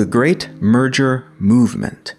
The Great Merger Movement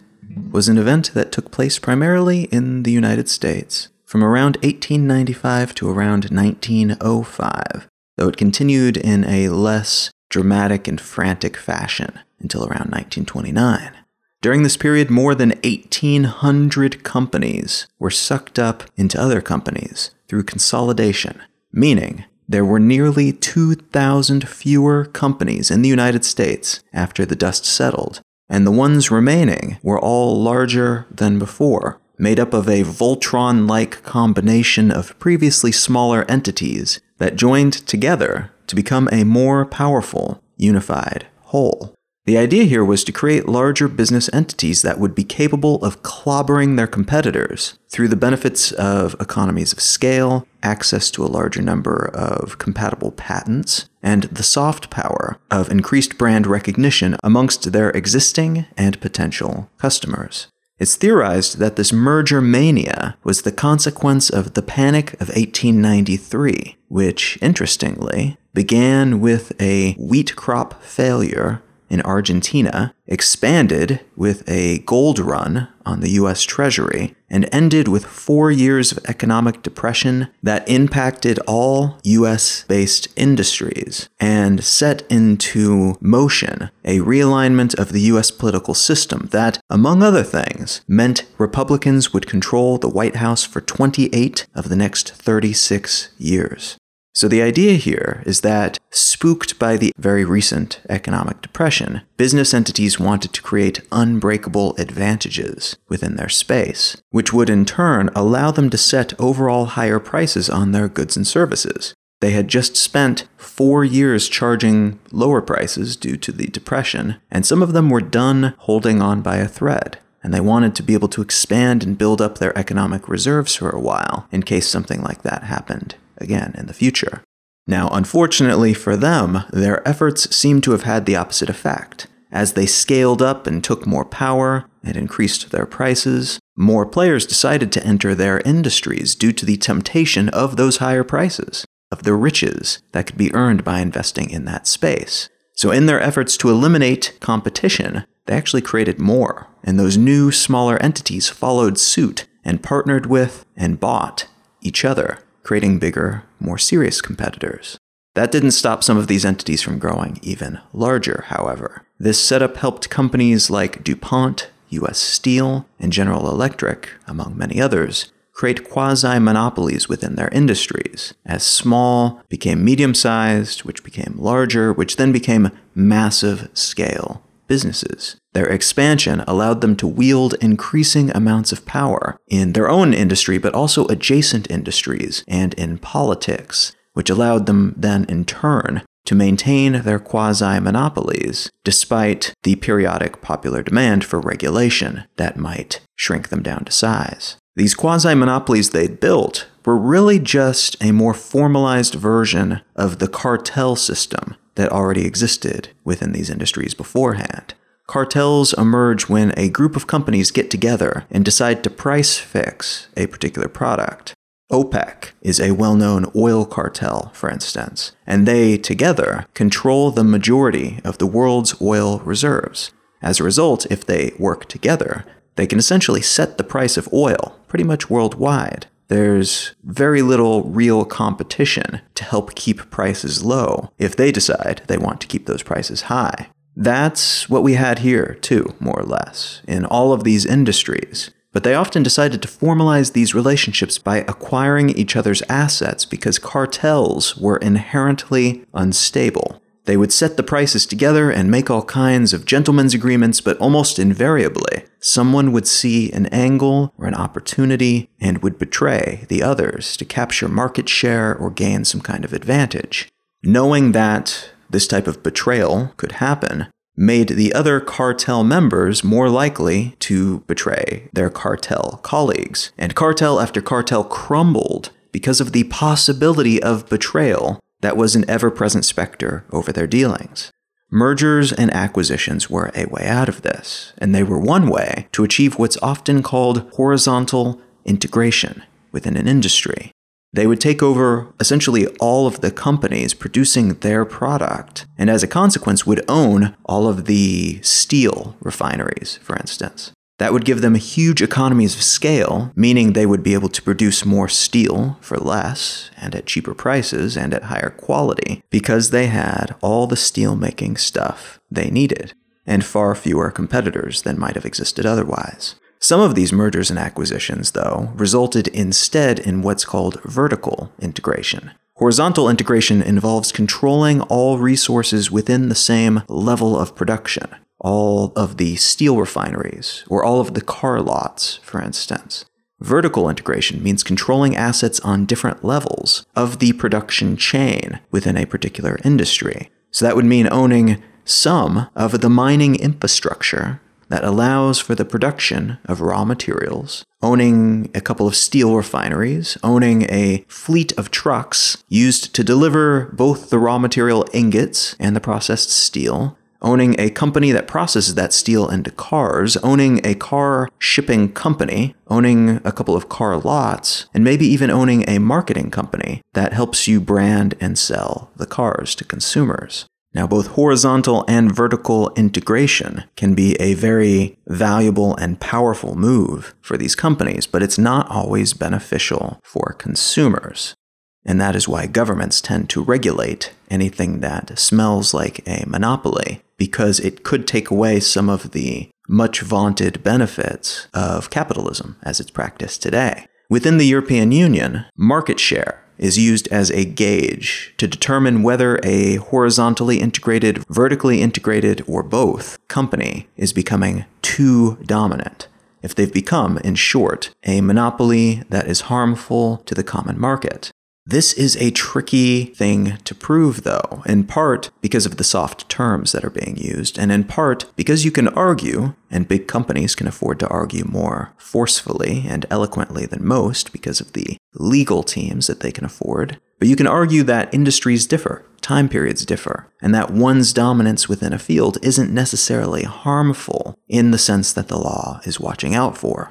was an event that took place primarily in the United States from around 1895 to around 1905, though it continued in a less dramatic and frantic fashion until around 1929. During this period, more than 1,800 companies were sucked up into other companies through consolidation, meaning there were nearly 2,000 fewer companies in the United States after the dust settled, and the ones remaining were all larger than before, made up of a Voltron like combination of previously smaller entities that joined together to become a more powerful, unified whole. The idea here was to create larger business entities that would be capable of clobbering their competitors through the benefits of economies of scale, access to a larger number of compatible patents, and the soft power of increased brand recognition amongst their existing and potential customers. It's theorized that this merger mania was the consequence of the Panic of 1893, which, interestingly, began with a wheat crop failure in Argentina, expanded with a gold run on the US Treasury, and ended with four years of economic depression that impacted all US based industries and set into motion a realignment of the US political system that, among other things, meant Republicans would control the White House for 28 of the next 36 years. So the idea here is that, spooked by the very recent economic depression, business entities wanted to create unbreakable advantages within their space, which would in turn allow them to set overall higher prices on their goods and services. They had just spent four years charging lower prices due to the depression, and some of them were done holding on by a thread and they wanted to be able to expand and build up their economic reserves for a while in case something like that happened again in the future. Now, unfortunately for them, their efforts seem to have had the opposite effect. As they scaled up and took more power and increased their prices, more players decided to enter their industries due to the temptation of those higher prices, of the riches that could be earned by investing in that space. So, in their efforts to eliminate competition, they actually created more, and those new, smaller entities followed suit and partnered with and bought each other creating bigger, more serious competitors. That didn't stop some of these entities from growing even larger, however. This setup helped companies like DuPont, US Steel, and General Electric, among many others, create quasi monopolies within their industries, as small became medium sized, which became larger, which then became massive scale businesses. Their expansion allowed them to wield increasing amounts of power in their own industry, but also adjacent industries and in politics, which allowed them then in turn to maintain their quasi monopolies despite the periodic popular demand for regulation that might shrink them down to size. These quasi monopolies they'd built were really just a more formalized version of the cartel system that already existed within these industries beforehand. Cartels emerge when a group of companies get together and decide to price fix a particular product. OPEC is a well known oil cartel, for instance, and they, together, control the majority of the world's oil reserves. As a result, if they work together, they can essentially set the price of oil pretty much worldwide there's very little real competition to help keep prices low if they decide they want to keep those prices high. That's what we had here, too, more or less, in all of these industries. But they often decided to formalize these relationships by acquiring each other's assets because cartels were inherently unstable. They would set the prices together and make all kinds of gentlemen's agreements, but almost invariably, someone would see an angle or an opportunity and would betray the others to capture market share or gain some kind of advantage. Knowing that this type of betrayal could happen made the other cartel members more likely to betray their cartel colleagues, and cartel after cartel crumbled because of the possibility of betrayal that was an ever present specter over their dealings. Mergers and acquisitions were a way out of this, and they were one way to achieve what's often called horizontal integration within an industry. They would take over essentially all of the companies producing their product, and as a consequence, would own all of the steel refineries, for instance. That would give them huge economies of scale, meaning they would be able to produce more steel for less and at cheaper prices and at higher quality because they had all the steel making stuff they needed and far fewer competitors than might have existed otherwise. Some of these mergers and acquisitions, though, resulted instead in what's called vertical integration. Horizontal integration involves controlling all resources within the same level of production all of the steel refineries, or all of the car lots, for instance. Vertical integration means controlling assets on different levels of the production chain within a particular industry. So that would mean owning some of the mining infrastructure that allows for the production of raw materials, owning a couple of steel refineries, owning a fleet of trucks used to deliver both the raw material ingots and the processed steel, owning a company that processes that steel into cars, owning a car shipping company, owning a couple of car lots, and maybe even owning a marketing company that helps you brand and sell the cars to consumers. Now, both horizontal and vertical integration can be a very valuable and powerful move for these companies, but it's not always beneficial for consumers. And that is why governments tend to regulate anything that smells like a monopoly because it could take away some of the much vaunted benefits of capitalism as it's practiced today. Within the European Union, market share is used as a gauge to determine whether a horizontally integrated, vertically integrated, or both company is becoming too dominant. If they've become, in short, a monopoly that is harmful to the common market. This is a tricky thing to prove, though, in part because of the soft terms that are being used, and in part because you can argue, and big companies can afford to argue more forcefully and eloquently than most because of the legal teams that they can afford. But you can argue that industries differ, time periods differ, and that one's dominance within a field isn't necessarily harmful in the sense that the law is watching out for.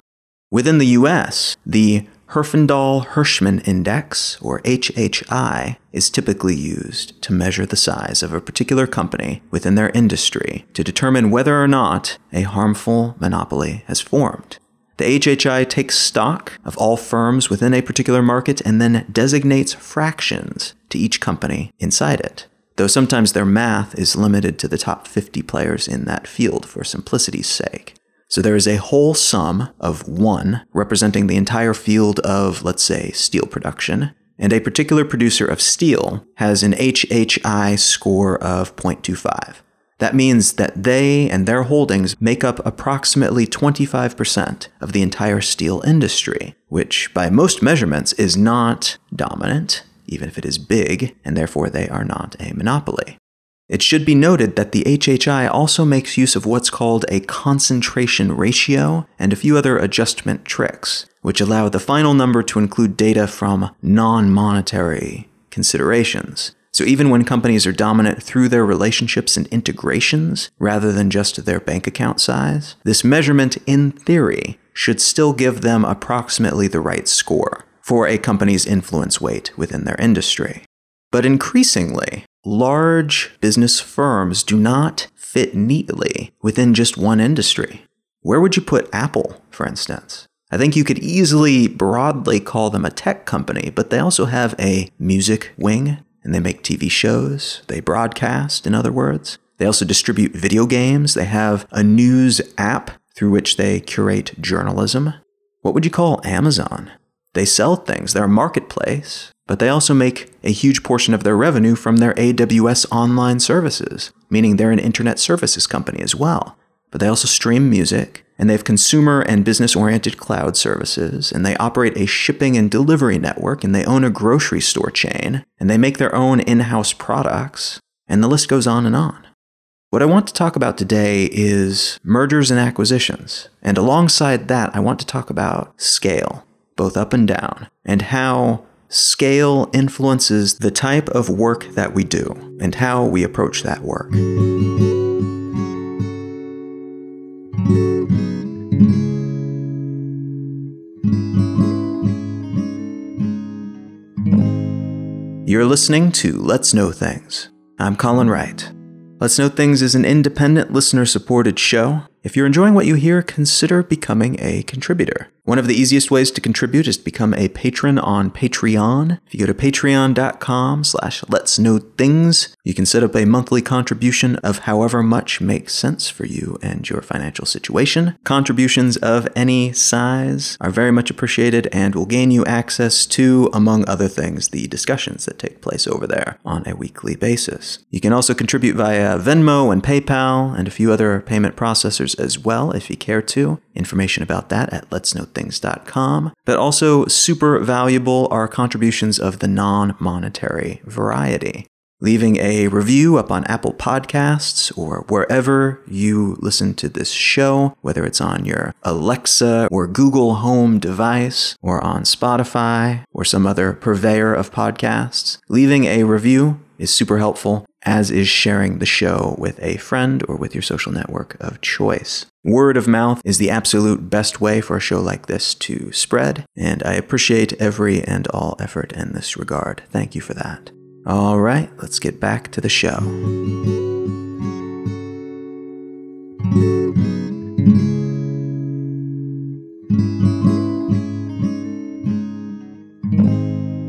Within the US, the Herfindahl Hirschman Index, or HHI, is typically used to measure the size of a particular company within their industry to determine whether or not a harmful monopoly has formed. The HHI takes stock of all firms within a particular market and then designates fractions to each company inside it, though sometimes their math is limited to the top 50 players in that field for simplicity's sake. So there is a whole sum of one representing the entire field of, let's say, steel production, and a particular producer of steel has an HHI score of 0.25. That means that they and their holdings make up approximately 25% of the entire steel industry, which by most measurements is not dominant, even if it is big, and therefore they are not a monopoly. It should be noted that the HHI also makes use of what's called a concentration ratio and a few other adjustment tricks, which allow the final number to include data from non monetary considerations. So even when companies are dominant through their relationships and integrations, rather than just their bank account size, this measurement, in theory, should still give them approximately the right score for a company's influence weight within their industry. But increasingly, large business firms do not fit neatly within just one industry. Where would you put Apple, for instance? I think you could easily broadly call them a tech company, but they also have a music wing, and they make TV shows, they broadcast, in other words. They also distribute video games, they have a news app through which they curate journalism. What would you call Amazon? They sell things, they're a marketplace, but they also make a huge portion of their revenue from their AWS online services, meaning they're an internet services company as well. But they also stream music, and they have consumer and business oriented cloud services, and they operate a shipping and delivery network, and they own a grocery store chain, and they make their own in house products, and the list goes on and on. What I want to talk about today is mergers and acquisitions, and alongside that, I want to talk about scale, both up and down, and how scale influences the type of work that we do and how we approach that work. You're listening to Let's Know Things. I'm Colin Wright. Let's Know Things is an independent, listener supported show. If you're enjoying what you hear, consider becoming a contributor. One of the easiest ways to contribute is to become a patron on Patreon. If you go to patreon.com slash let's know things, you can set up a monthly contribution of however much makes sense for you and your financial situation. Contributions of any size are very much appreciated and will gain you access to, among other things, the discussions that take place over there on a weekly basis. You can also contribute via Venmo and PayPal and a few other payment processors as well if you care to. Information about that at let's know things.com. But also super valuable are contributions of the non-monetary variety leaving a review up on Apple Podcasts or wherever you listen to this show, whether it's on your Alexa or Google Home device or on Spotify or some other purveyor of podcasts. Leaving a review is super helpful, as is sharing the show with a friend or with your social network of choice. Word of mouth is the absolute best way for a show like this to spread, and I appreciate every and all effort in this regard. Thank you for that. All right, let's get back to the show.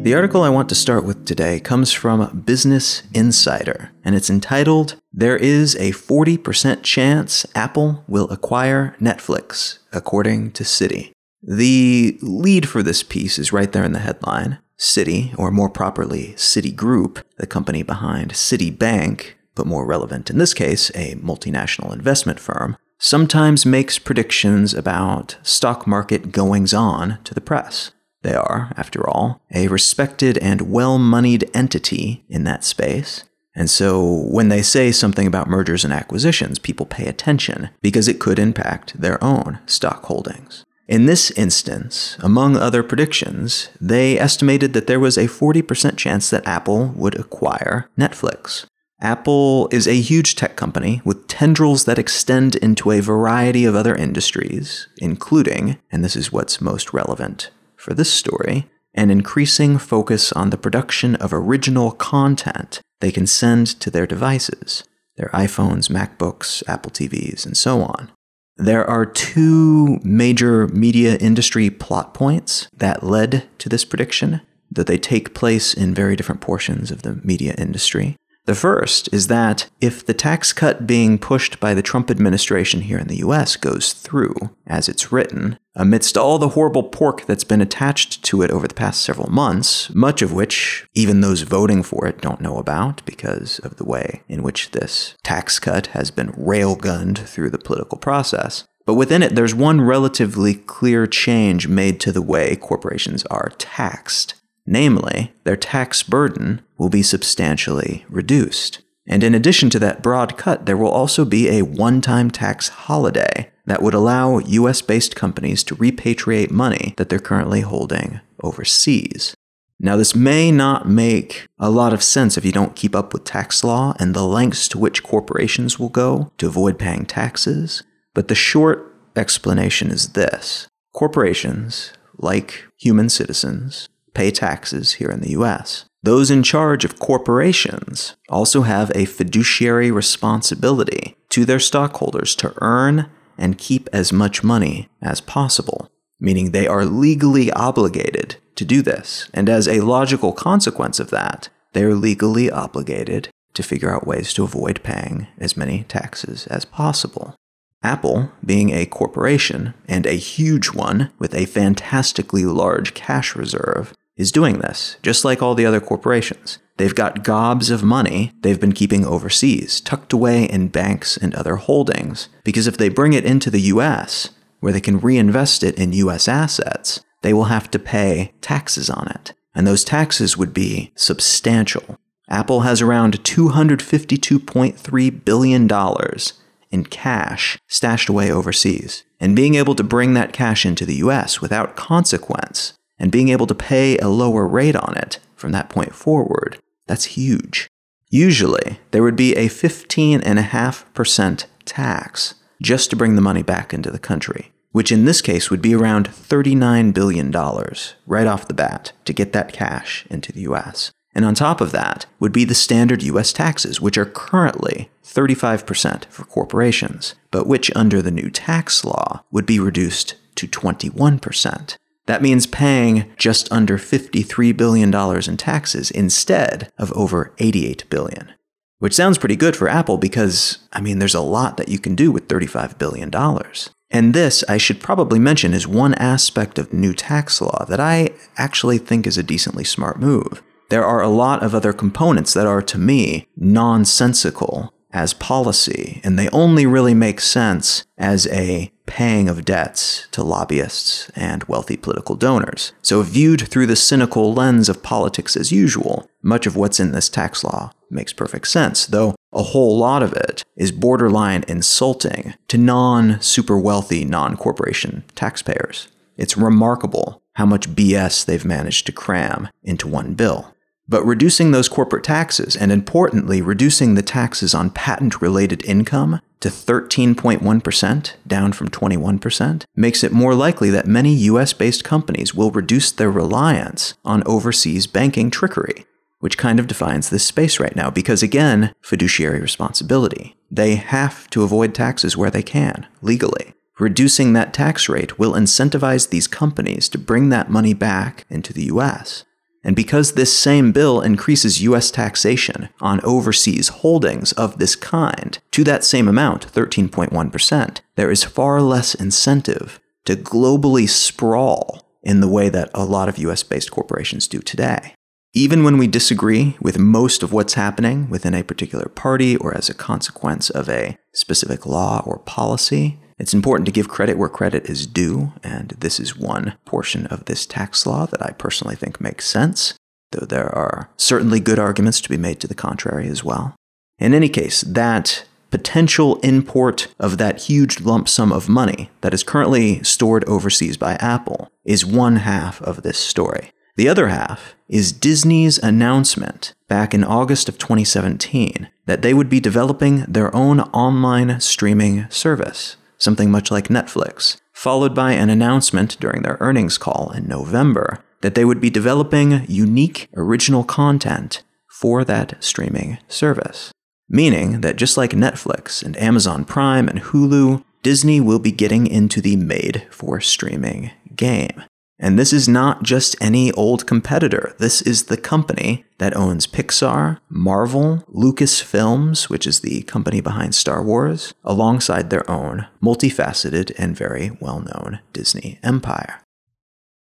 The article I want to start with today comes from Business Insider, and it's entitled There is a 40% chance Apple will acquire Netflix, according to Citi. The lead for this piece is right there in the headline. Citi, or more properly, Citigroup, the company behind Citibank, but more relevant in this case, a multinational investment firm, sometimes makes predictions about stock market goings on to the press. They are, after all, a respected and well moneyed entity in that space. And so when they say something about mergers and acquisitions, people pay attention because it could impact their own stock holdings. In this instance, among other predictions, they estimated that there was a 40% chance that Apple would acquire Netflix. Apple is a huge tech company with tendrils that extend into a variety of other industries, including, and this is what's most relevant for this story, an increasing focus on the production of original content they can send to their devices, their iPhones, MacBooks, Apple TVs, and so on. There are two major media industry plot points that led to this prediction, though they take place in very different portions of the media industry. The first is that if the tax cut being pushed by the Trump administration here in the US goes through, as it's written, amidst all the horrible pork that's been attached to it over the past several months, much of which even those voting for it don't know about because of the way in which this tax cut has been railgunned through the political process. But within it, there's one relatively clear change made to the way corporations are taxed. Namely, their tax burden will be substantially reduced. And in addition to that broad cut, there will also be a one time tax holiday that would allow US based companies to repatriate money that they're currently holding overseas. Now, this may not make a lot of sense if you don't keep up with tax law and the lengths to which corporations will go to avoid paying taxes, but the short explanation is this corporations, like human citizens, pay taxes here in the US. Those in charge of corporations also have a fiduciary responsibility to their stockholders to earn and keep as much money as possible, meaning they are legally obligated to do this. And as a logical consequence of that, they are legally obligated to figure out ways to avoid paying as many taxes as possible. Apple, being a corporation, and a huge one with a fantastically large cash reserve, is doing this, just like all the other corporations. They've got gobs of money they've been keeping overseas, tucked away in banks and other holdings, because if they bring it into the US, where they can reinvest it in US assets, they will have to pay taxes on it. And those taxes would be substantial. Apple has around $252.3 billion in cash stashed away overseas. And being able to bring that cash into the US without consequence and being able to pay a lower rate on it from that point forward, that's huge. Usually, there would be a 15.5% tax just to bring the money back into the country, which in this case would be around $39 billion right off the bat to get that cash into the US. And on top of that would be the standard US taxes, which are currently 35% for corporations, but which under the new tax law would be reduced to 21%. That means paying just under $53 billion in taxes instead of over 88 billion. Which sounds pretty good for Apple because, I mean, there's a lot that you can do with $35 billion. And this, I should probably mention, is one aspect of new tax law that I actually think is a decently smart move. There are a lot of other components that are, to me, nonsensical as policy, and they only really make sense as a paying of debts to lobbyists and wealthy political donors. So, viewed through the cynical lens of politics as usual, much of what's in this tax law makes perfect sense, though a whole lot of it is borderline insulting to non super wealthy non corporation taxpayers. It's remarkable how much BS they've managed to cram into one bill. But reducing those corporate taxes, and importantly, reducing the taxes on patent related income to 13.1%, down from 21%, makes it more likely that many US based companies will reduce their reliance on overseas banking trickery, which kind of defines this space right now because, again, fiduciary responsibility. They have to avoid taxes where they can, legally. Reducing that tax rate will incentivize these companies to bring that money back into the US. And because this same bill increases US taxation on overseas holdings of this kind to that same amount, 13.1%, there is far less incentive to globally sprawl in the way that a lot of US based corporations do today. Even when we disagree with most of what's happening within a particular party or as a consequence of a specific law or policy, it's important to give credit where credit is due, and this is one portion of this tax law that I personally think makes sense, though there are certainly good arguments to be made to the contrary as well. In any case, that potential import of that huge lump sum of money that is currently stored overseas by Apple is one half of this story. The other half is Disney's announcement back in August of 2017 that they would be developing their own online streaming service something much like Netflix, followed by an announcement during their earnings call in November that they would be developing unique original content for that streaming service. Meaning that just like Netflix and Amazon Prime and Hulu, Disney will be getting into the made for streaming game. And this is not just any old competitor. This is the company that owns Pixar, Marvel, Lucasfilms, which is the company behind Star Wars, alongside their own multifaceted and very well known Disney empire.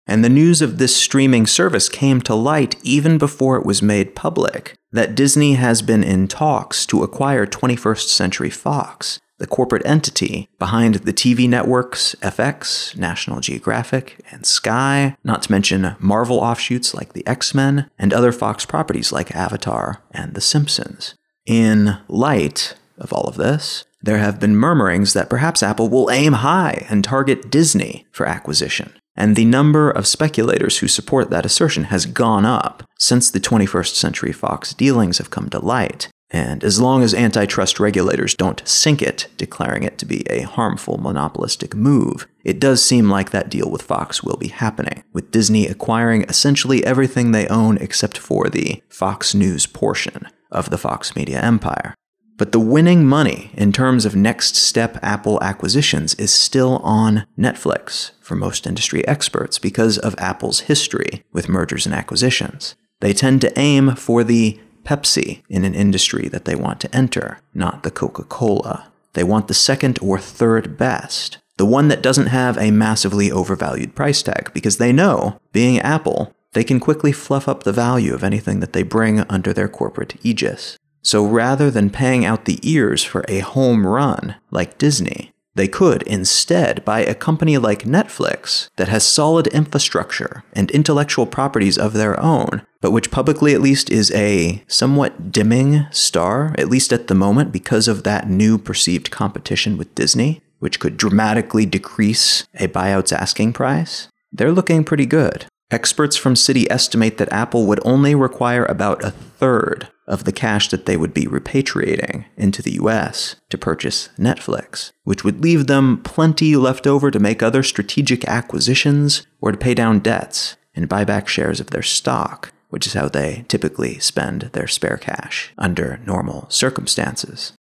And the news of this streaming service came to light even before it was made public that Disney has been in talks to acquire 21st Century Fox, the corporate entity behind the TV networks FX, National Geographic, and Sky, not to mention Marvel offshoots like the X Men, and other Fox properties like Avatar and The Simpsons. In light of all of this, there have been murmurings that perhaps Apple will aim high and target Disney for acquisition. And the number of speculators who support that assertion has gone up since the 21st Century Fox dealings have come to light, and as long as antitrust regulators don't sink it, declaring it to be a harmful monopolistic move, it does seem like that deal with Fox will be happening, with Disney acquiring essentially everything they own except for the Fox News portion of the Fox media empire. But the winning money in terms of next step Apple acquisitions is still on Netflix for most industry experts because of Apple's history with mergers and acquisitions. They tend to aim for the Pepsi in an industry that they want to enter, not the Coca Cola. They want the second or third best, the one that doesn't have a massively overvalued price tag, because they know, being Apple, they can quickly fluff up the value of anything that they bring under their corporate aegis. So rather than paying out the ears for a home run like Disney, they could instead buy a company like Netflix that has solid infrastructure and intellectual properties of their own, but which publicly at least is a somewhat dimming star, at least at the moment, because of that new perceived competition with Disney, which could dramatically decrease a buyout's asking price. They're looking pretty good. Experts from Citi estimate that Apple would only require about a third of the cash that they would be repatriating into the US to purchase Netflix, which would leave them plenty left over to make other strategic acquisitions or to pay down debts and buy back shares of their stock, which is how they typically spend their spare cash under normal circumstances.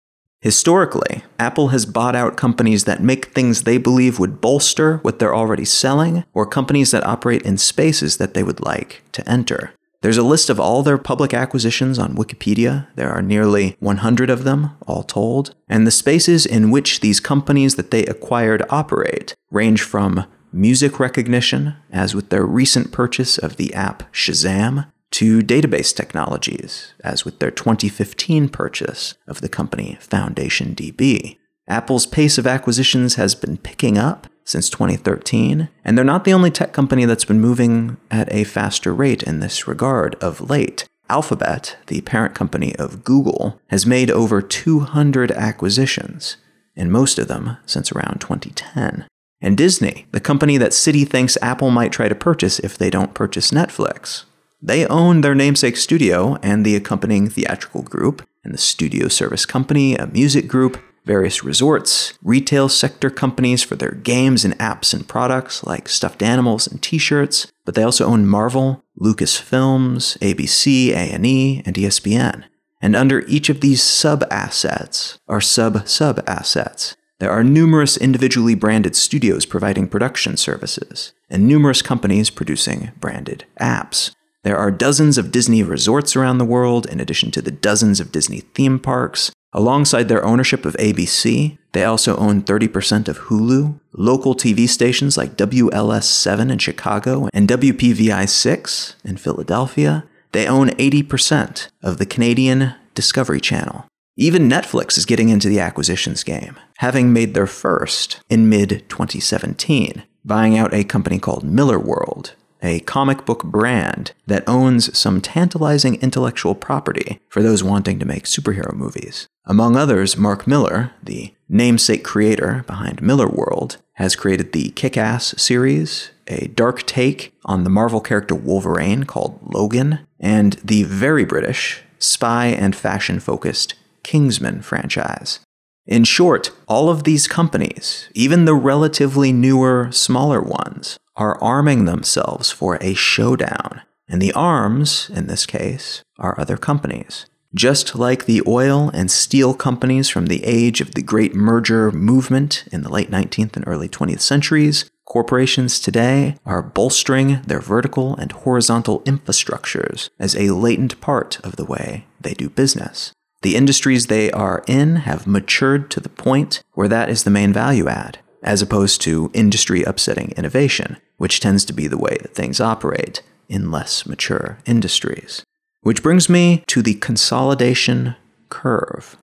Historically, Apple has bought out companies that make things they believe would bolster what they're already selling, or companies that operate in spaces that they would like to enter. There's a list of all their public acquisitions on Wikipedia. There are nearly 100 of them, all told. And the spaces in which these companies that they acquired operate range from music recognition, as with their recent purchase of the app Shazam, to database technologies, as with their 2015 purchase of the company Foundation DB. Apple's pace of acquisitions has been picking up since 2013, and they're not the only tech company that's been moving at a faster rate in this regard of late. Alphabet, the parent company of Google, has made over 200 acquisitions, and most of them since around 2010. And Disney, the company that Citi thinks Apple might try to purchase if they don't purchase Netflix, they own their namesake studio and the accompanying theatrical group, and the studio service company, a music group, various resorts, retail sector companies for their games and apps and products like stuffed animals and t-shirts, but they also own Marvel, Lucasfilms, ABC, A&E, and ESPN. And under each of these sub-assets are sub-sub-assets. There are numerous individually branded studios providing production services, and numerous companies producing branded apps. There are dozens of Disney resorts around the world, in addition to the dozens of Disney theme parks. Alongside their ownership of ABC, they also own 30% of Hulu, local TV stations like WLS 7 in Chicago and WPVI 6 in Philadelphia. They own 80% of the Canadian Discovery Channel. Even Netflix is getting into the acquisitions game, having made their first in mid 2017, buying out a company called Millarworld, a comic book brand that owns some tantalizing intellectual property for those wanting to make superhero movies. Among others, Mark Millar, the namesake creator behind Millarworld, has created the Kick Ass series, a dark take on the Marvel character Wolverine called Logan, and the very British, spy and fashion focused Kingsman franchise. In short, all of these companies, even the relatively newer, smaller ones, are arming themselves for a showdown. And the arms, in this case, are other companies. Just like the oil and steel companies from the age of the great merger movement in the late 19th and early 20th centuries, corporations today are bolstering their vertical and horizontal infrastructures as a latent part of the way they do business. The industries they are in have matured to the point where that is the main value add as opposed to industry upsetting innovation, which tends to be the way that things operate in less mature industries. Which brings me to the consolidation curve.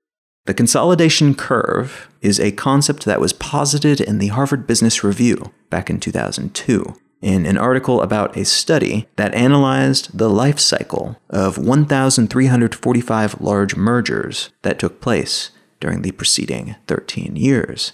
The consolidation curve is a concept that was posited in the Harvard Business Review back in 2002 in an article about a study that analyzed the life cycle of 1,345 large mergers that took place during the preceding 13 years.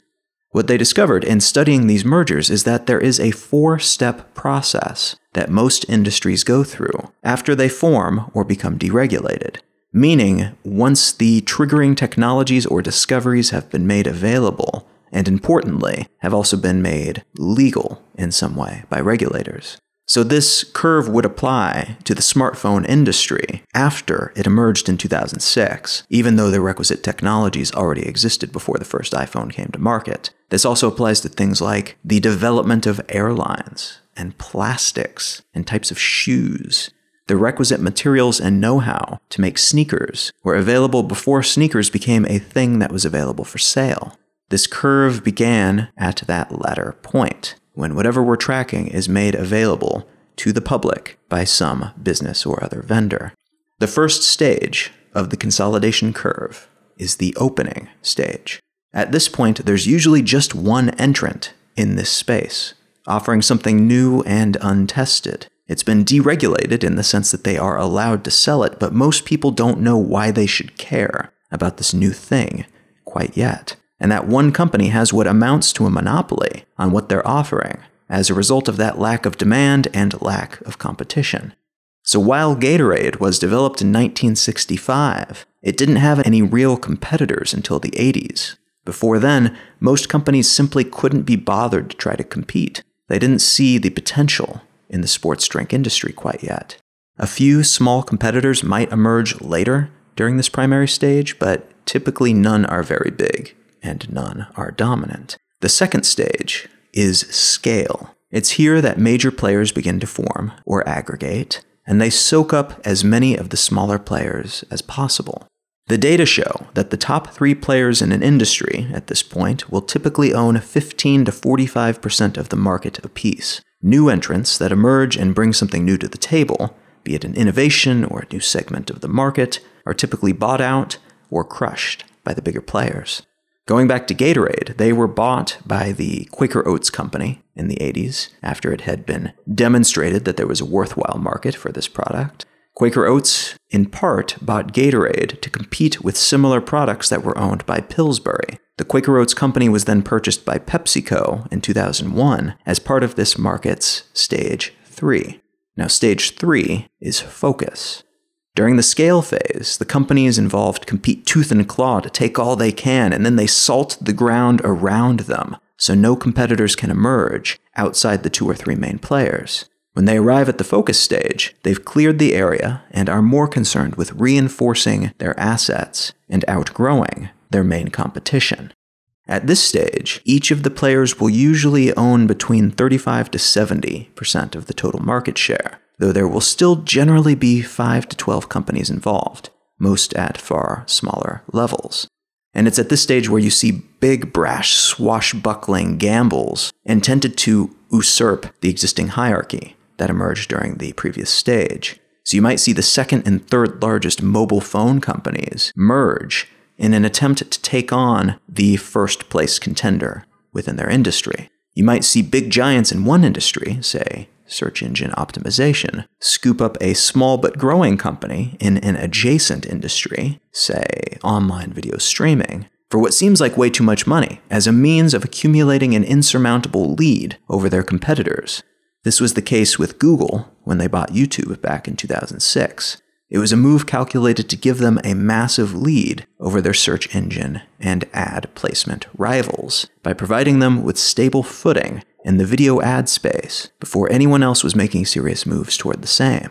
What they discovered in studying these mergers is that there is a four step process that most industries go through after they form or become deregulated. Meaning, once the triggering technologies or discoveries have been made available, and importantly, have also been made legal in some way by regulators. So this curve would apply to the smartphone industry after it emerged in 2006, even though the requisite technologies already existed before the first iPhone came to market. This also applies to things like the development of airlines and plastics and types of shoes. The requisite materials and know how to make sneakers were available before sneakers became a thing that was available for sale. This curve began at that latter point when whatever we're tracking is made available to the public by some business or other vendor. The first stage of the consolidation curve is the opening stage. At this point, there's usually just one entrant in this space, offering something new and untested. It's been deregulated in the sense that they are allowed to sell it, but most people don't know why they should care about this new thing quite yet and that one company has what amounts to a monopoly on what they're offering, as a result of that lack of demand and lack of competition. So while Gatorade was developed in 1965, it didn't have any real competitors until the 80s. Before then, most companies simply couldn't be bothered to try to compete. They didn't see the potential in the sports drink industry quite yet. A few small competitors might emerge later during this primary stage, but typically none are very big and none are dominant. The second stage is scale. It's here that major players begin to form or aggregate, and they soak up as many of the smaller players as possible. The data show that the top three players in an industry at this point will typically own 15 to 45% of the market apiece. New entrants that emerge and bring something new to the table, be it an innovation or a new segment of the market, are typically bought out or crushed by the bigger players. Going back to Gatorade, they were bought by the Quaker Oats Company in the 80s after it had been demonstrated that there was a worthwhile market for this product. Quaker Oats, in part, bought Gatorade to compete with similar products that were owned by Pillsbury. The Quaker Oats company was then purchased by PepsiCo in 2001 as part of this market's Stage 3. Now, Stage 3 is focus. During the scale phase, the companies involved compete tooth and claw to take all they can, and then they salt the ground around them so no competitors can emerge outside the two or three main players. When they arrive at the focus stage, they've cleared the area and are more concerned with reinforcing their assets and outgrowing their main competition. At this stage, each of the players will usually own between 35 to 70% of the total market share, though there will still generally be 5 to 12 companies involved, most at far smaller levels. And it's at this stage where you see big, brash, swashbuckling gambles intended to usurp the existing hierarchy that emerged during the previous stage. So you might see the second and third largest mobile phone companies merge in an attempt to take on the first place contender within their industry. You might see big giants in one industry, say search engine optimization, scoop up a small but growing company in an adjacent industry, say online video streaming, for what seems like way too much money as a means of accumulating an insurmountable lead over their competitors. This was the case with Google when they bought YouTube back in 2006. It was a move calculated to give them a massive lead over their search engine and ad placement rivals by providing them with stable footing in the video ad space before anyone else was making serious moves toward the same.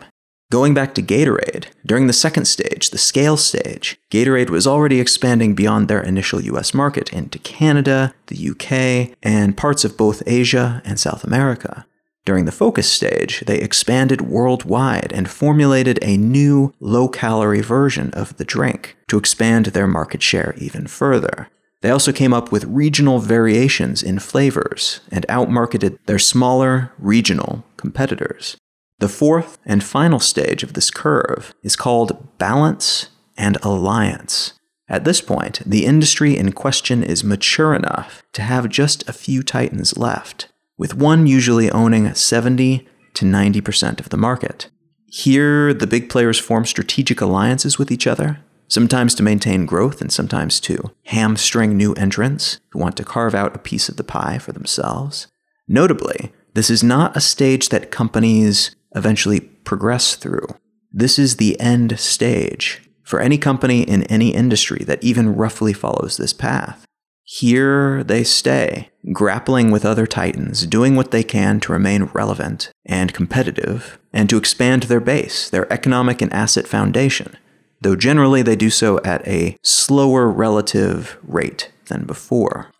Going back to Gatorade, during the second stage, the scale stage, Gatorade was already expanding beyond their initial US market into Canada, the UK, and parts of both Asia and South America. During the focus stage, they expanded worldwide and formulated a new low calorie version of the drink to expand their market share even further. They also came up with regional variations in flavors and outmarketed their smaller regional competitors. The fourth and final stage of this curve is called balance and alliance. At this point, the industry in question is mature enough to have just a few titans left with one usually owning 70 to 90% of the market. Here, the big players form strategic alliances with each other, sometimes to maintain growth and sometimes to hamstring new entrants who want to carve out a piece of the pie for themselves. Notably, this is not a stage that companies eventually progress through. This is the end stage for any company in any industry that even roughly follows this path. Here they stay, grappling with other titans, doing what they can to remain relevant and competitive, and to expand their base, their economic and asset foundation, though generally they do so at a slower relative rate than before.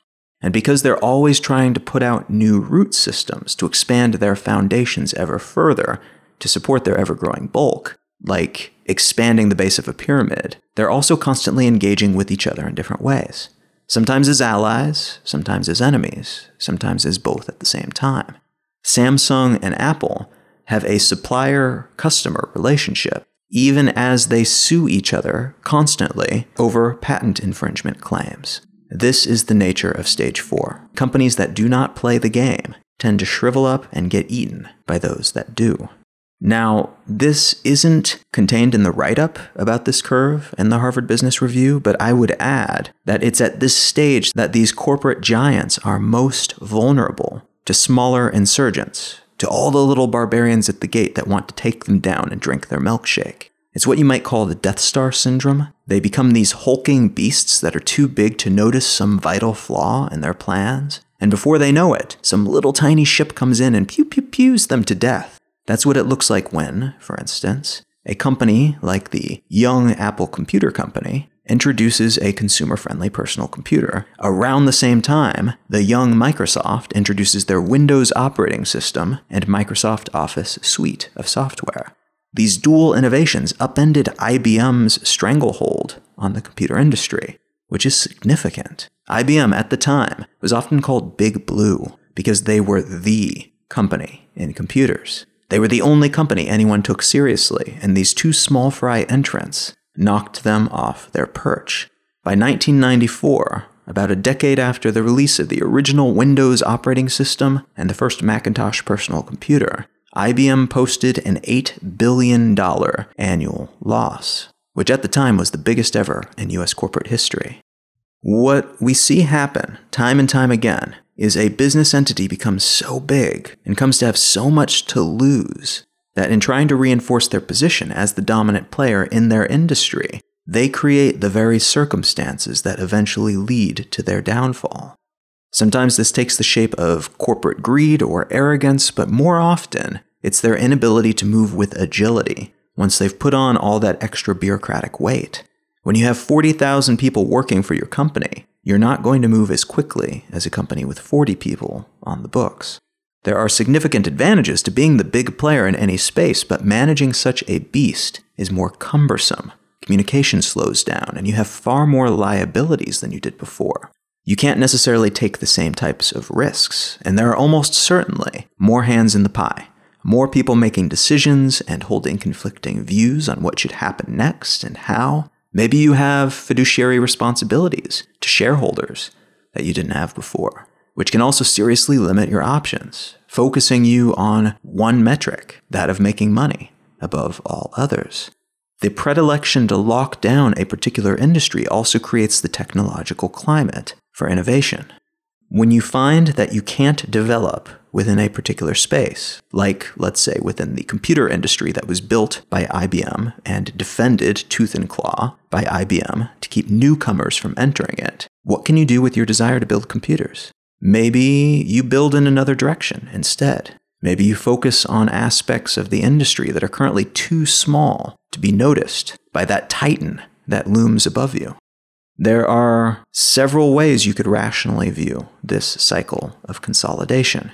And because they're always trying to put out new root systems to expand their foundations ever further to support their ever growing bulk, like expanding the base of a pyramid, they're also constantly engaging with each other in different ways sometimes as allies, sometimes as enemies, sometimes as both at the same time. Samsung and Apple have a supplier customer relationship, even as they sue each other constantly over patent infringement claims. This is the nature of Stage 4. Companies that do not play the game tend to shrivel up and get eaten by those that do. Now, this isn't contained in the write up about this curve in the Harvard Business Review, but I would add that it's at this stage that these corporate giants are most vulnerable to smaller insurgents, to all the little barbarians at the gate that want to take them down and drink their milkshake. It's what you might call the Death Star syndrome. They become these hulking beasts that are too big to notice some vital flaw in their plans, and before they know it, some little tiny ship comes in and pew pew pews them to death. That's what it looks like when, for instance, a company like the young Apple Computer Company introduces a consumer friendly personal computer. Around the same time, the young Microsoft introduces their Windows operating system and Microsoft Office suite of software. These dual innovations upended IBM's stranglehold on the computer industry, which is significant. IBM at the time was often called Big Blue because they were the company in computers. They were the only company anyone took seriously, and these two small fry entrants knocked them off their perch. By 1994, about a decade after the release of the original Windows operating system and the first Macintosh personal computer, IBM posted an $8 billion annual loss, which at the time was the biggest ever in US corporate history. What we see happen time and time again is a business entity becomes so big and comes to have so much to lose that in trying to reinforce their position as the dominant player in their industry, they create the very circumstances that eventually lead to their downfall. Sometimes this takes the shape of corporate greed or arrogance, but more often, it's their inability to move with agility once they've put on all that extra bureaucratic weight. When you have 40,000 people working for your company, you're not going to move as quickly as a company with 40 people on the books. There are significant advantages to being the big player in any space, but managing such a beast is more cumbersome. Communication slows down, and you have far more liabilities than you did before. You can't necessarily take the same types of risks, and there are almost certainly more hands in the pie, more people making decisions and holding conflicting views on what should happen next and how. Maybe you have fiduciary responsibilities to shareholders that you didn't have before which can also seriously limit your options, focusing you on one metric, that of making money, above all others. The predilection to lock down a particular industry also creates the technological climate for innovation. When you find that you can't develop within a particular space, like, let's say, within the computer industry that was built by IBM and defended tooth and claw by IBM to keep newcomers from entering it, what can you do with your desire to build computers? Maybe you build in another direction instead. Maybe you focus on aspects of the industry that are currently too small to be noticed by that titan that looms above you. There are several ways you could rationally view this cycle of consolidation.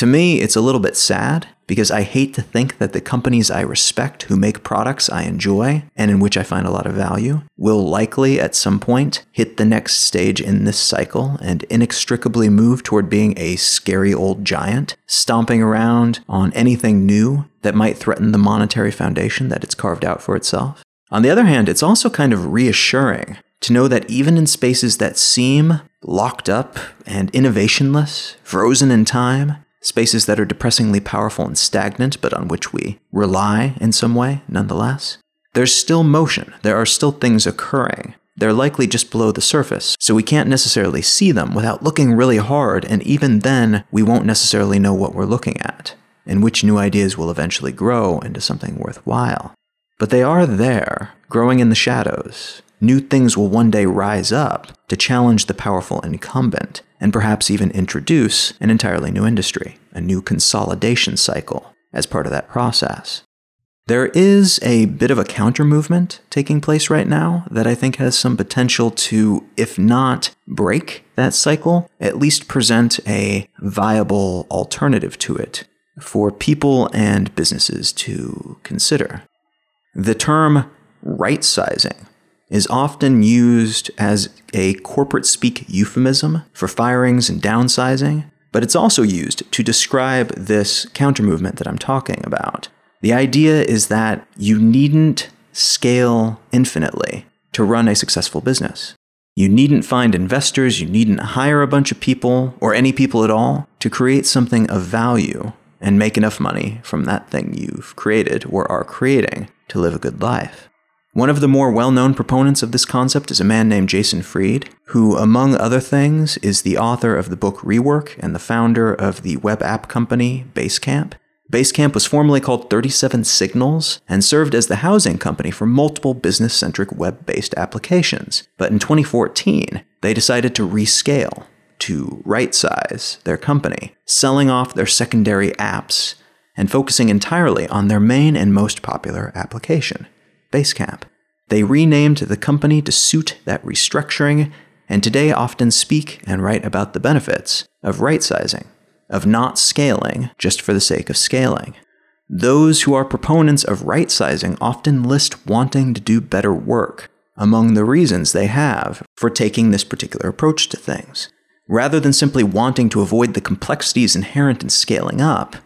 To me, it's a little bit sad because I hate to think that the companies I respect who make products I enjoy and in which I find a lot of value will likely at some point hit the next stage in this cycle and inextricably move toward being a scary old giant, stomping around on anything new that might threaten the monetary foundation that it's carved out for itself. On the other hand, it's also kind of reassuring to know that even in spaces that seem locked up and innovationless, frozen in time, spaces that are depressingly powerful and stagnant, but on which we rely in some way nonetheless. There's still motion, there are still things occurring. They're likely just below the surface, so we can't necessarily see them without looking really hard, and even then, we won't necessarily know what we're looking at, and which new ideas will eventually grow into something worthwhile. But they are there, growing in the shadows, new things will one day rise up to challenge the powerful incumbent, and perhaps even introduce an entirely new industry, a new consolidation cycle as part of that process. There is a bit of a counter movement taking place right now that I think has some potential to, if not break that cycle, at least present a viable alternative to it for people and businesses to consider. The term right sizing is often used as a corporate speak euphemism for firings and downsizing, but it's also used to describe this counter movement that I'm talking about. The idea is that you needn't scale infinitely to run a successful business. You needn't find investors, you needn't hire a bunch of people, or any people at all, to create something of value and make enough money from that thing you've created or are creating to live a good life. One of the more well known proponents of this concept is a man named Jason Fried, who, among other things, is the author of the book Rework and the founder of the web app company Basecamp. Basecamp was formerly called 37 Signals and served as the housing company for multiple business centric web based applications. But in 2014, they decided to rescale, to right size their company, selling off their secondary apps and focusing entirely on their main and most popular application, Basecamp. They renamed the company to suit that restructuring and today often speak and write about the benefits of right sizing of not scaling just for the sake of scaling. Those who are proponents of right sizing often list wanting to do better work among the reasons they have for taking this particular approach to things, rather than simply wanting to avoid the complexities inherent in scaling up,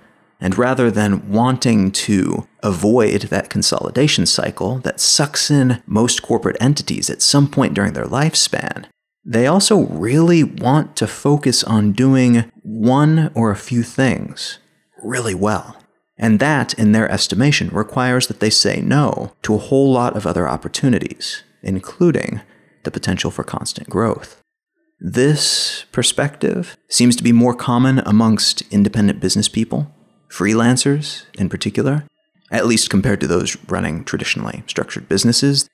and rather than wanting to avoid that consolidation cycle that sucks in most corporate entities at some point during their lifespan, they also really want to focus on doing one or a few things really well. And that, in their estimation, requires that they say no to a whole lot of other opportunities, including the potential for constant growth. This perspective seems to be more common amongst independent business people, freelancers in particular, at least compared to those running traditionally structured businesses.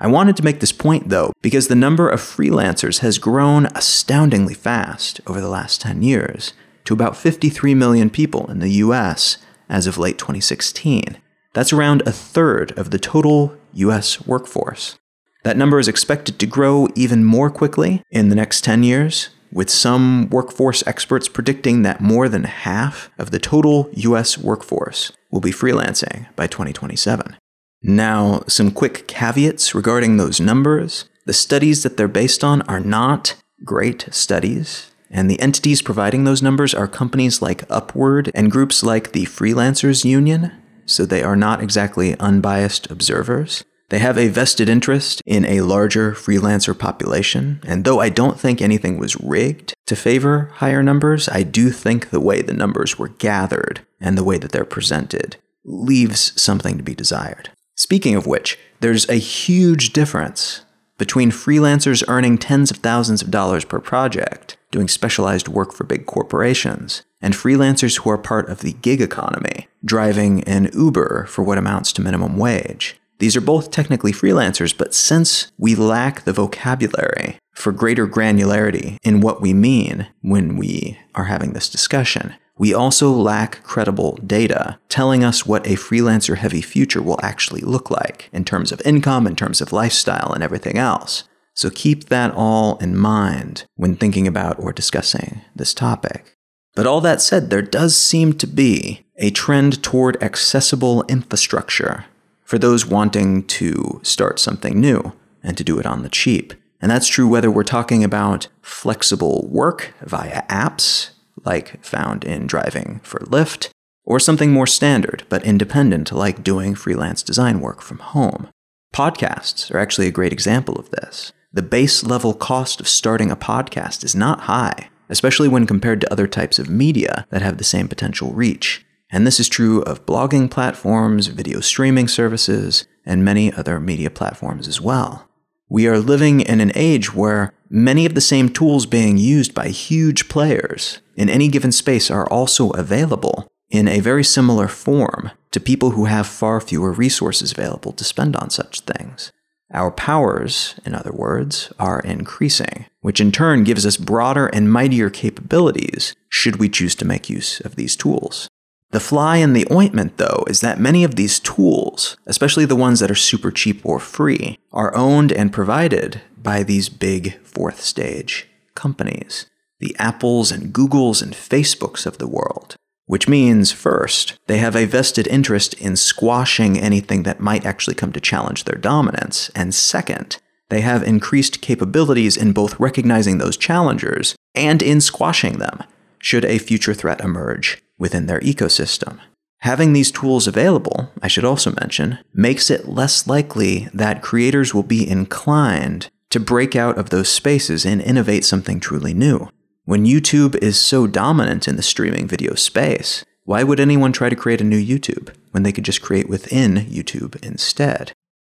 I wanted to make this point, though, because the number of freelancers has grown astoundingly fast over the last 10 years to about 53 million people in the US as of late 2016. That's around a third of the total US workforce. That number is expected to grow even more quickly in the next 10 years, with some workforce experts predicting that more than half of the total US workforce will be freelancing by 2027. Now, some quick caveats regarding those numbers. The studies that they're based on are not great studies, and the entities providing those numbers are companies like Upwork and groups like the Freelancers Union, so they are not exactly unbiased observers. They have a vested interest in a larger freelancer population, and though I don't think anything was rigged to favor higher numbers, I do think the way the numbers were gathered and the way that they're presented leaves something to be desired. Speaking of which, there's a huge difference between freelancers earning tens of thousands of dollars per project, doing specialized work for big corporations, and freelancers who are part of the gig economy, driving an Uber for what amounts to minimum wage. These are both technically freelancers, but since we lack the vocabulary for greater granularity in what we mean when we are having this discussion, we also lack credible data telling us what a freelancer heavy future will actually look like in terms of income, in terms of lifestyle, and everything else. So keep that all in mind when thinking about or discussing this topic. But all that said, there does seem to be a trend toward accessible infrastructure for those wanting to start something new and to do it on the cheap. And that's true whether we're talking about flexible work via apps like found in driving for Lyft, or something more standard but independent, like doing freelance design work from home. Podcasts are actually a great example of this. The base level cost of starting a podcast is not high, especially when compared to other types of media that have the same potential reach. And this is true of blogging platforms, video streaming services, and many other media platforms as well. We are living in an age where many of the same tools being used by huge players in any given space are also available in a very similar form to people who have far fewer resources available to spend on such things. Our powers, in other words, are increasing, which in turn gives us broader and mightier capabilities should we choose to make use of these tools. The fly in the ointment, though, is that many of these tools, especially the ones that are super cheap or free, are owned and provided by these big fourth stage companies, the Apples and Googles and Facebooks of the world. Which means, first, they have a vested interest in squashing anything that might actually come to challenge their dominance, and second, they have increased capabilities in both recognizing those challengers and in squashing them, should a future threat emerge within their ecosystem. Having these tools available, I should also mention, makes it less likely that creators will be inclined to break out of those spaces and innovate something truly new. When YouTube is so dominant in the streaming video space, why would anyone try to create a new YouTube when they could just create within YouTube instead?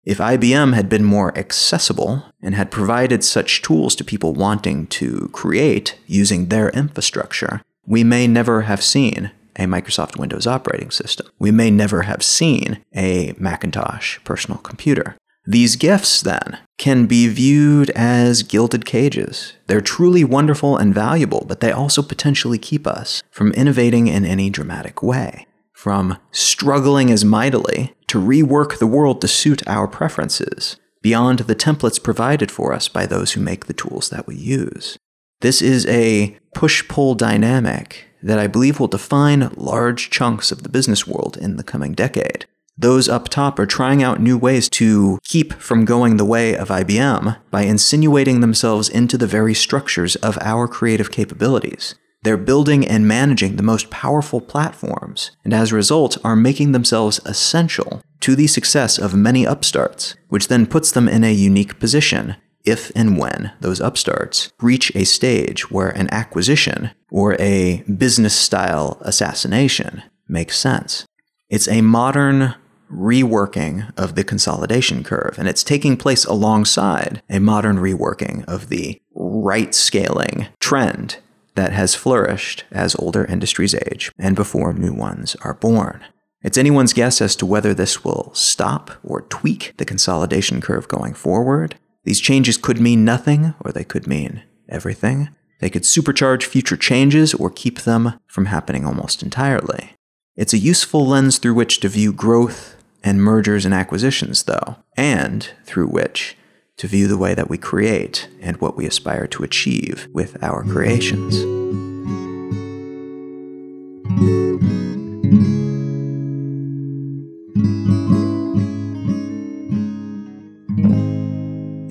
If IBM had been more accessible and had provided such tools to people wanting to create using their infrastructure, we may never have seen a Microsoft Windows operating system. We may never have seen a Macintosh personal computer. These gifts, then, can be viewed as gilded cages. They're truly wonderful and valuable, but they also potentially keep us from innovating in any dramatic way from struggling as mightily to rework the world to suit our preferences, beyond the templates provided for us by those who make the tools that we use. This is a push pull dynamic that I believe will define large chunks of the business world in the coming decade. Those up top are trying out new ways to keep from going the way of IBM by insinuating themselves into the very structures of our creative capabilities. They're building and managing the most powerful platforms, and as a result, are making themselves essential to the success of many upstarts, which then puts them in a unique position if and when those upstarts reach a stage where an acquisition or a business style assassination makes sense. It's a modern reworking of the consolidation curve, and it's taking place alongside a modern reworking of the right scaling trend that has flourished as older industries age and before new ones are born. It's anyone's guess as to whether this will stop or tweak the consolidation curve going forward. These changes could mean nothing, or they could mean everything. They could supercharge future changes or keep them from happening almost entirely. It's a useful lens through which to view growth and mergers and acquisitions, though, and through which to view the way that we create and what we aspire to achieve with our creations.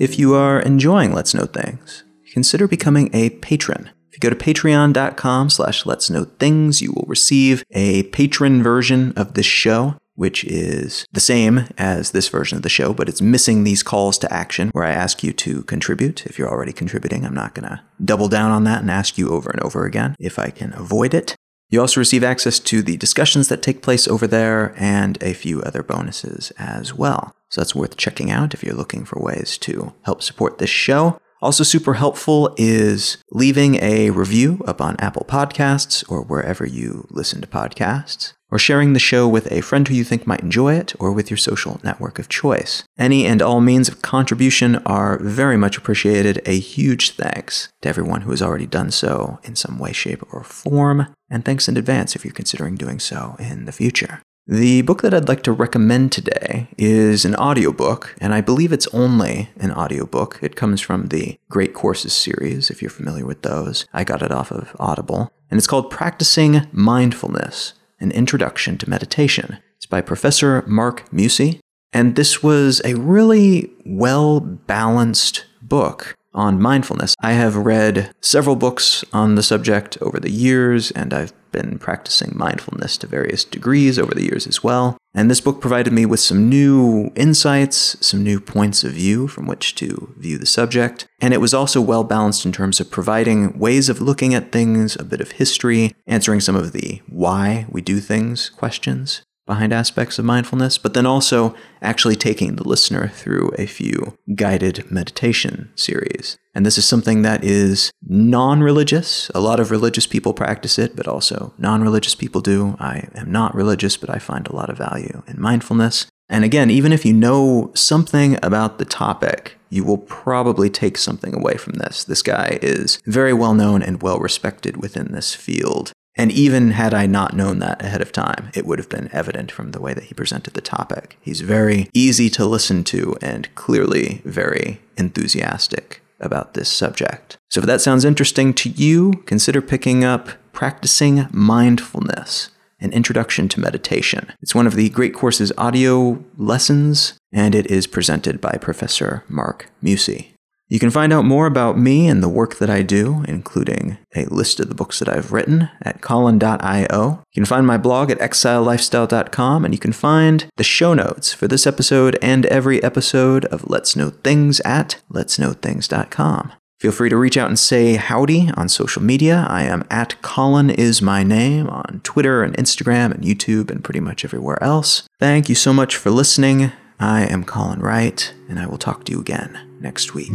If you are enjoying Let's Know Things, consider becoming a patron. If you go to patreon.com slash let's know things, you will receive a patron version of this show which is the same as this version of the show, but it's missing these calls to action where I ask you to contribute. If you're already contributing, I'm not going to double down on that and ask you over and over again if I can avoid it. You also receive access to the discussions that take place over there and a few other bonuses as well. So that's worth checking out if you're looking for ways to help support this show. Also, super helpful is leaving a review up on Apple Podcasts or wherever you listen to podcasts or sharing the show with a friend who you think might enjoy it, or with your social network of choice. Any and all means of contribution are very much appreciated. A huge thanks to everyone who has already done so in some way, shape, or form, and thanks in advance if you're considering doing so in the future. The book that I'd like to recommend today is an audiobook, and I believe it's only an audiobook. It comes from the Great Courses series, if you're familiar with those. I got it off of Audible. And it's called Practicing Mindfulness an Introduction to Meditation. It's by Professor Mark Muesse, and this was a really well balanced book on mindfulness. I have read several books on the subject over the years, and I've been practicing mindfulness to various degrees over the years as well. And this book provided me with some new insights, some new points of view from which to view the subject. And it was also well balanced in terms of providing ways of looking at things, a bit of history, answering some of the why we do things questions behind aspects of mindfulness, but then also actually taking the listener through a few guided meditation series. And this is something that is non religious. A lot of religious people practice it, but also non religious people do. I am not religious, but I find a lot of value in mindfulness. And again, even if you know something about the topic, you will probably take something away from this. This guy is very well known and well respected within this field. And even had I not known that ahead of time, it would have been evident from the way that he presented the topic. He's very easy to listen to and clearly very enthusiastic about this subject. So if that sounds interesting to you, consider picking up Practicing Mindfulness an introduction to meditation. It's one of the Great Courses audio lessons, and it is presented by Professor Mark Muesse. You can find out more about me and the work that I do, including a list of the books that I've written at colin.io. You can find my blog at exilelifestyle.com, and you can find the show notes for this episode and every episode of Let's Know Things at letsknowthings.com. Feel free to reach out and say howdy on social media. I am at Colin is my name on Twitter and Instagram and YouTube and pretty much everywhere else. Thank you so much for listening. I am Colin Wright, and I will talk to you again next week.